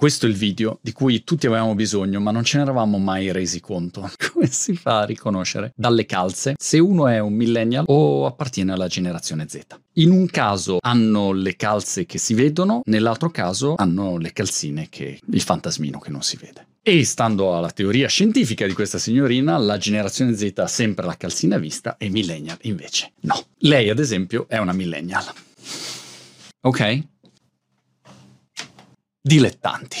Questo è il video di cui tutti avevamo bisogno, ma non ce ne eravamo mai resi conto. Come si fa a riconoscere dalle calze se uno è un millennial o appartiene alla generazione Z? In un caso hanno le calze che si vedono, nell'altro caso hanno le calzine che il fantasmino che non si vede. E stando alla teoria scientifica di questa signorina, la generazione Z ha sempre la calzina vista e millennial invece no. Lei, ad esempio, è una millennial. Ok? Dilettanti.